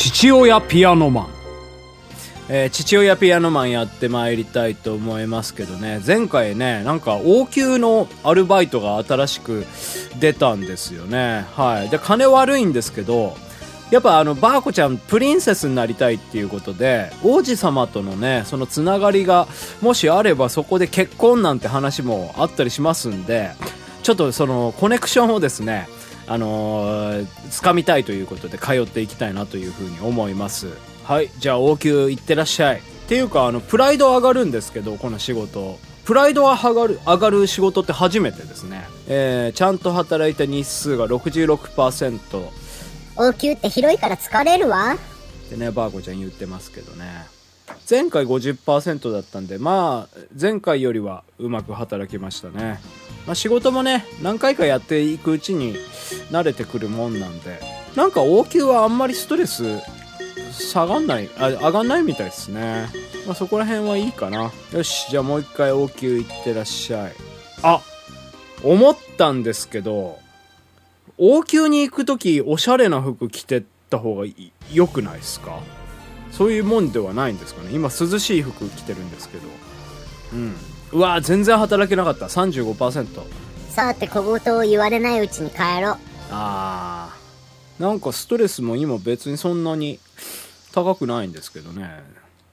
父親ピアノマン。えー父親ピアノマンやってまいりたいと思いますけどね、前回ね、なんか王宮のアルバイトが新しく出たんですよね。はい。で、金悪いんですけど、やっぱあの、バーコちゃんプリンセスになりたいっていうことで、王子様とのね、そのつながりが、もしあればそこで結婚なんて話もあったりしますんで、ちょっとそのコネクションをですね、あのー、掴みたいということで通っていきたいなというふうに思います。はい、じゃあ王宮行ってらっしゃい。っていうか、あの、プライド上がるんですけど、この仕事。プライドが上がる、上がる仕事って初めてですね。えー、ちゃんと働いた日数が66%。王宮って広いから疲れるわ。ってね、バーコちゃん言ってますけどね。前回50%だったんで、まあ、前回よりはうまく働きましたね。まあ仕事もね、何回かやっていくうちに慣れてくるもんなんで、なんか王宮はあんまりストレス下がんない、あ、上がんないみたいですね。まあそこら辺はいいかな。よし、じゃあもう一回王宮行ってらっしゃい。あ、思ったんですけど、王宮に行く時おしゃれな服着てった方が良くないですか？そういうもんではないんですかね今涼しい服着てるんですけどうんうわー全然働けなかった。35%さて小言を言われないうちに帰ろう。あー。なんかストレスも今別にそんなに高くないんですけどね。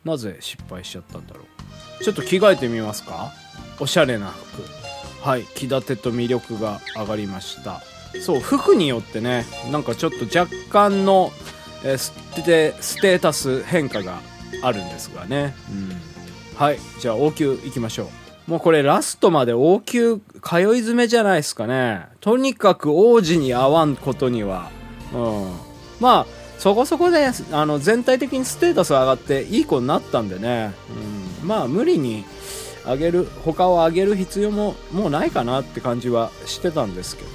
なぜ失敗しちゃったんだろう。ちょっと着替えてみますか。おしゃれな服。はい気立てと魅力が上がりました。そう服によってねなんかちょっと若干の、えーステステータス変化があるんですがね。うん。はいじゃあ王宮行きましょうもうこれラストまで王宮通い詰めじゃないですかね。とにかく王子に会わんことには。うん。まあそこそこであの全体的にステータス上がっていい子になったんでね、うん、まあ無理に上げる他を上げる必要ももうないかなって感じはしてたんですけど、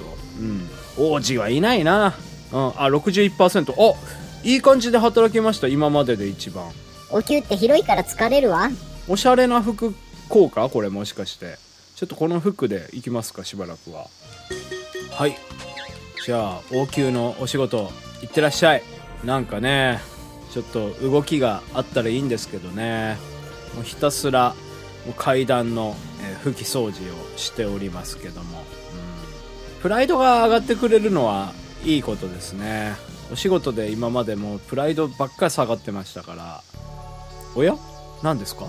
うん、王子はいないな、うん、あ61%おいい感じで働きました。今までで一番。王宮って広いから疲れるわ。おしゃれな服効果これもしかして。ちょっとこの服でいきますか？しばらくは。はい。じゃあ王宮のお仕事行ってらっしゃい。なんかねちょっと動きがあったらいいんですけどね。もうひたすらもう階段の、え拭き掃除をしておりますけども、うん、プライドが上がってくれるのはいいことですね。お仕事で今までもうプライドばっかり下がってましたから。おや？何ですか？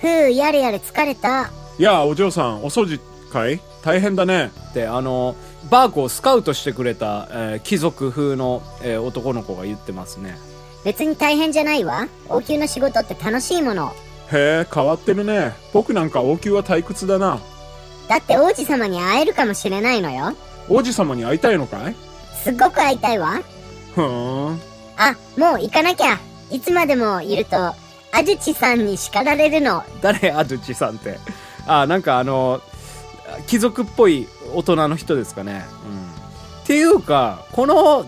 ふう、やれやれ疲れた。やあお嬢さんお掃除かい？大変だねってあのバーコをスカウトしてくれた、えー貴族風の、えー男の子が言ってますね別に大変じゃないわ。王宮の仕事って楽しいもの。へえ変わってるね僕なんか王宮は退屈だなだって王子様に会えるかもしれないのよ。王子様に会いたいのかい？すっごく会いたいわ。ふーんあ、もう行かなきゃ。いつまでもいると、アジュチさんに叱られるの。誰アドゥチさんって？あなんかあの貴族っぽい大人の人ですかね、うん、っていうかこの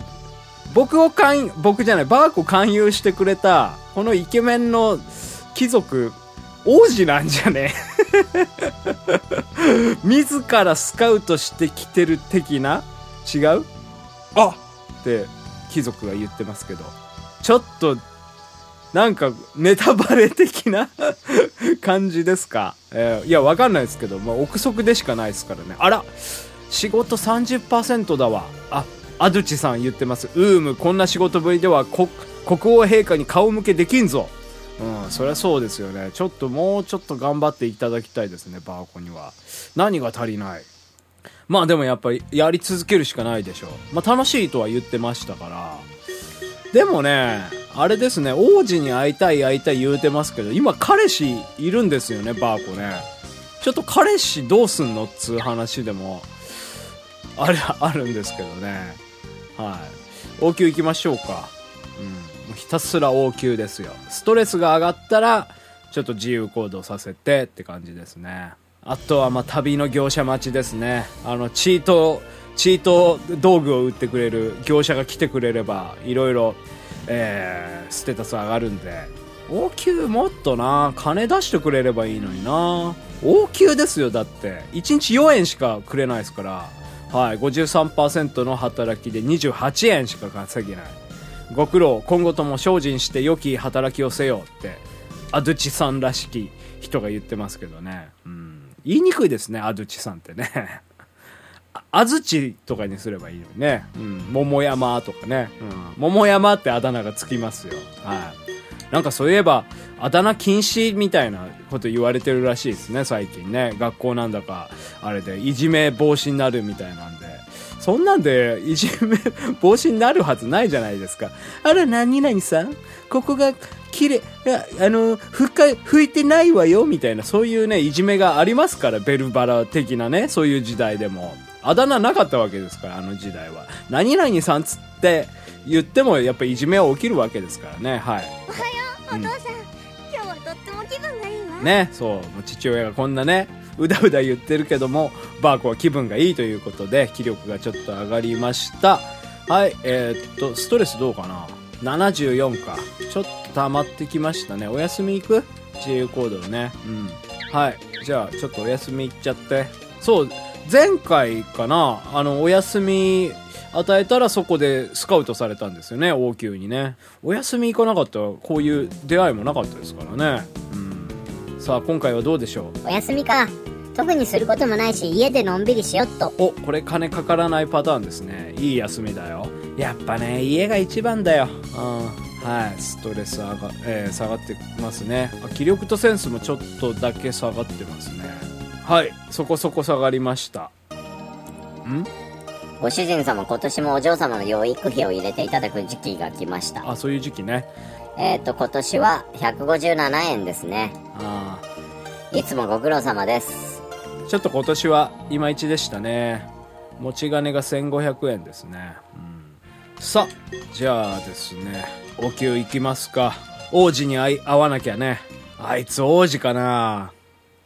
僕を勧僕じゃないバーコ勧誘してくれたこのイケメンの貴族王子なんじゃね？自らスカウトしてきてる的な？違う？あ。って貴族が言ってますけど。ちょっとなんかネタバレ的な 感じですか、えーいやわかんないですけど、まあ、憶測でしかないですからね。あら仕事30%だわ。あアドチさん言ってます。うーむこんな仕事ぶりでは国王陛下に顔向けできんぞ。うんそりゃそうですよね。ちょっともうちょっと頑張っていただきたいですねバーコには。何が足りない？まあでもやっぱりやり続けるしかないでしょまあ楽しいとは言ってましたから。でもねあれですね王子に会いたい会いたい言うてますけど今彼氏いるんですよねバーコね。ちょっと彼氏どうすんのっつう話でもあれあるんですけどね。はい。王宮行きましょうか。うん。ひたすら王宮ですよ。ストレスが上がったらちょっと自由行動させてって感じですね。あとはま旅の業者待ちですね。あのチートチート道具を売ってくれる業者が来てくれればいろいろえーステータス上がるんで。王宮もっとな金出してくれればいいのにな。王宮ですよだって。1日4円しかくれないですから。はい53%の働きで28円しか稼げない。ご苦労今後とも精進して良き働きをせよって。アドゥチさんらしき人が言ってますけどね、うん、言いにくいですねアドゥチさんってね。安土とかにすればいいのにね、うん、桃山とかね、うん、桃山ってあだ名がつきますよ。はい。なんかそういえばあだ名禁止みたいなこと言われてるらしいですね最近ね。学校なんだかあれでいじめ防止になるみたいなんで。そんなんでいじめ防止になるはずないじゃないですか。あら何々さんここがきれいやあのふか拭いてないわよみたいなそういうねいじめがありますからベルバラ的なねそういう時代でもあだ名なかったわけですからあの時代は。何々さんつって言ってもやっぱいじめは起きるわけですからね。はい。おはようお父さん、今日はとっても気分がいいわ。ねそう。もう父親がこんなねうだうだ言ってるけどもバーコは気分がいいということで気力がちょっと上がりました。はいえーっとストレスどうかな？74か。ちょっと溜まってきましたね。お休み行く？自由行動ね。うん。はい。じゃあちょっとお休み行っちゃって。そう前回かなあのお休み与えたらそこでスカウトされたんですよね王宮にね。お休み行かなかったらこういう出会いもなかったですからね。うん。さあ今回はどうでしょう？お休みか。特にすることもないし、家でのんびりしよっと。おこれ金かからないパターンですね。いい休みだよ。やっぱね家が一番だよ。うん。はい。ストレス上が、えー下がってますね。あ気力とセンスもちょっとだけ下がってますねはい。そこそこ下がりました。ん？ご主人様今年もお嬢様の養育費を入れていただく時期が来ました。あそういう時期ね。えっ、と、今年は157円ですね。あいつもご苦労様です。ーちょっと今年はいまいちでしたね。持ち金が1500円ですね、うん、さあじゃあですねお給行きますか。王子に会い会わなきゃね。あいつ王子かな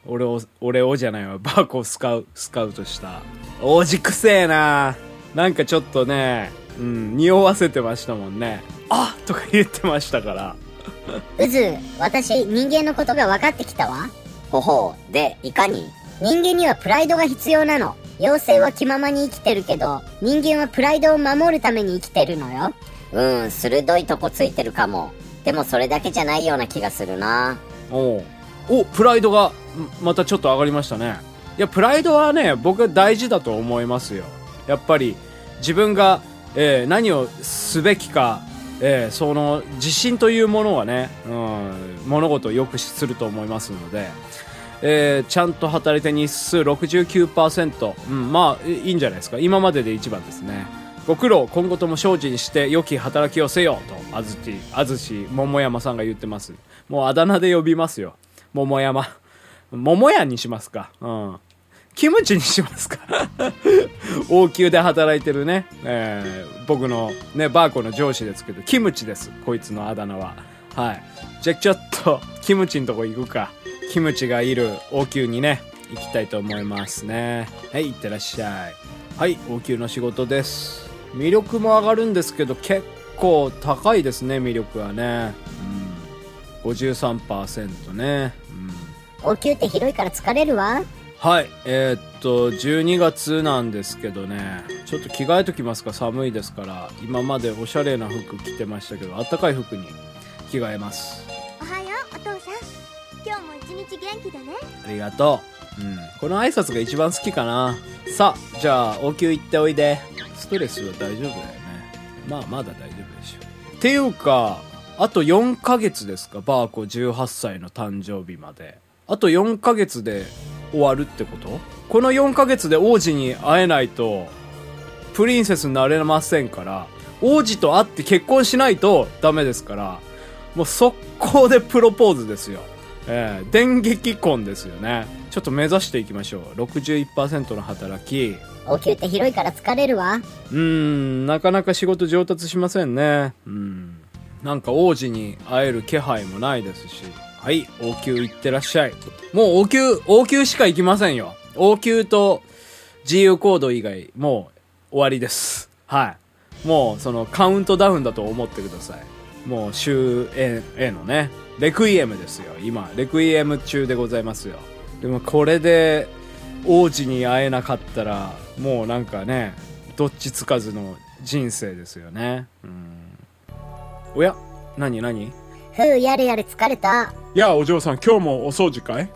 俺を俺をじゃないわバーコをスカウスカウトした王子くせえななんかちょっとねうん匂わせてましたもんねあとか言ってましたからうず、私、人間のことが分かってきたわ。ほほう。で、いかに？人間にはプライドが必要なの。妖精は気ままに生きてるけど、人間はプライドを守るために生きてるのよ。うん、鋭いとこついてるかも。でもそれだけじゃないような気がするな。おうおプライドがんまたちょっと上がりましたね。いやプライドはね僕は大事だと思いますよ。やっぱり自分が、えー何をすべきか、えーその自信というものはね、うん、物事をよくすると思いますので、えーちゃんと働いて日数69%、うん、まあいいんじゃないですか。今までで一番ですね。ご苦労今後とも精進して良き働きをせよと安土安土桃山さんが言ってます。もうあだ名で呼びますよ。桃山。桃屋にしますか。うん。キムチにしますか。王宮で働いてるね、えー僕のねバーコの上司ですけどキムチです。こいつのあだ名は。はい。じゃちょっとキムチんとこ行くか。キムチがいる王宮にね行きたいと思いますね。はいいってらっしゃい。はい王宮の仕事です。魅力も上がるんですけど結構高いですね魅力はね。うん。53%ね。うん。王宮って広いから疲れるわ。はいえーっと12月なんですけどね。ちょっと着替えときますか？寒いですから。今までおしゃれな服着てましたけどあったかい服に着替えます。おはようお父さん。今日も一日元気だね。ありがとう。うん。この挨拶が一番好きかな。さあじゃあ王宮行っておいで。ストレスは大丈夫だよね。まあまだ大丈夫でしょっていうかあと4ヶ月ですか？バーコ18歳の誕生日まであと4ヶ月で終わるってこと？この4ヶ月で王子に会えないとプリンセスになれませんから王子と会って結婚しないとダメですからもう速攻でプロポーズですよ。えー電撃婚ですよね。ちょっと目指していきましょう。61%の働き。王宮って広いから疲れるわ。うーんなかなか仕事上達しませんね。うん。なんか王子に会える気配もないですしはい王宮行ってらっしゃい。もう王宮王宮しか行きませんよ。王宮と自由行動以外もう終わりです。はい。もうそのカウントダウンだと思ってください。もう終焉へのね。レクイエムですよ今。レクイエム中でございますよ。でもこれで王子に会えなかったらもうなんかねどっちつかずの人生ですよね。うん。おや何何？ふう、やるやる疲れた。いや、お嬢さん、今日もお掃除かい？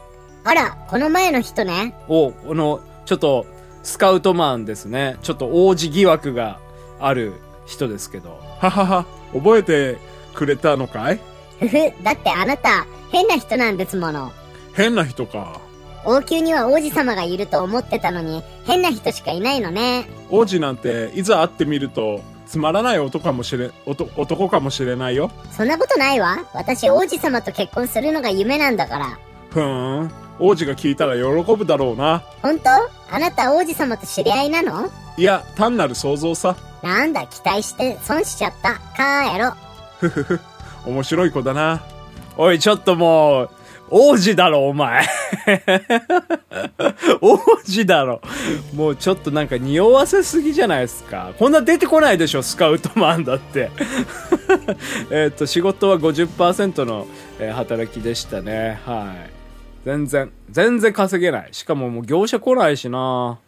あら、この前の人ね。お、この、ちょっと、スカウトマンですね。ちょっと王子疑惑がある人ですけど。ははは、覚えてくれたのかい？ふふ、だってあなた、変な人なんですもの。変な人か。王宮には王子様がいると思ってたのに、変な人しかいないのね。王子なんて、いざ会ってみると、つまらない男かもしれ、男男かもしれないよ。そんなことないわ。私王子様と結婚するのが夢なんだから。ふーん。王子が聞いたら喜ぶだろうな。本当？あなた王子様と知り合いなの？いや、単なる想像さ。なんだ、期待して損しちゃった。帰ろ。ふふふ。面白い子だな。おい、ちょっともう、王子だろ、お前。王子だろ。もうちょっとなんか匂わせすぎじゃないですか。こんな出てこないでしょ、スカウトマンだって。えっと、仕事は50%の、え働きでしたね。はい。全然、全然稼げない。しかももう業者来ないしな。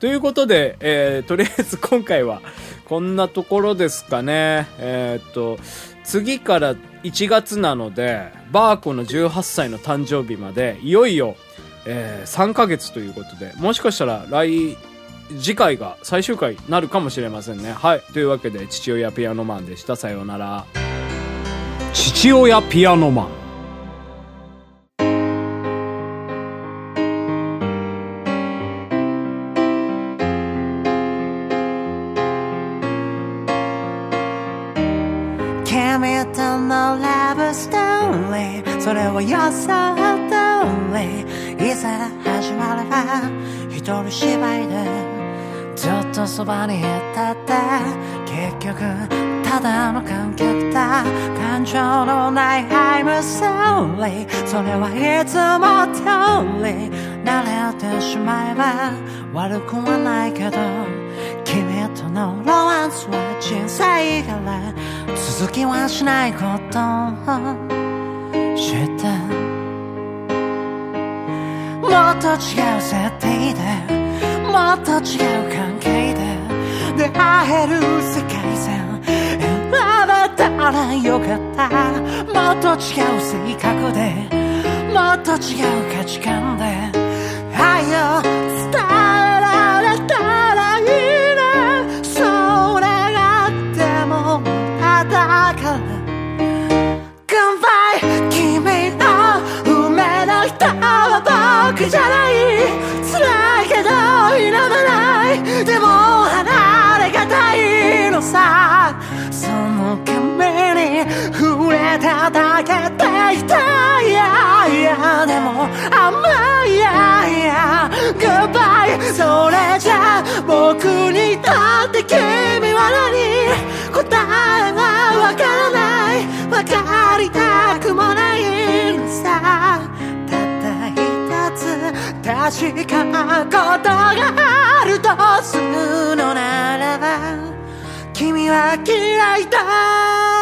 ということで、えーとりあえず 今回はこんなところですかね。えーっと、次から1月なので、バーコの18歳の誕生日まで、いよいよ、えー3ヶ月ということで、もしかしたら来、次回が最終回になるかもしれませんね。はい。というわけで、父親ピアノマンでした。さようなら。父親ピアノマン。リーそれは予想通りいざ始まれば一人芝居でずっとそばにいたって結局ただの観客だ。感情のない I'm sorry それはいつも通り。慣れてしまえば悪くはないけど君とのロマンスは人生から。続きはしないこと。知って。もっと違う設定で。もっと違う関係で。出会える世界線。選べたらよかった。もっと違う性格で。もっと違う価値観で。愛をじゃない。辛いけど否めない。でも離れがたいのさ。その髪に触れただけで痛い。やいやでも甘い。やいや Goodbye それじゃ僕にとって君は何？答えはわからない。わかりたい。確かことがあるとするのならば君は嫌いだ。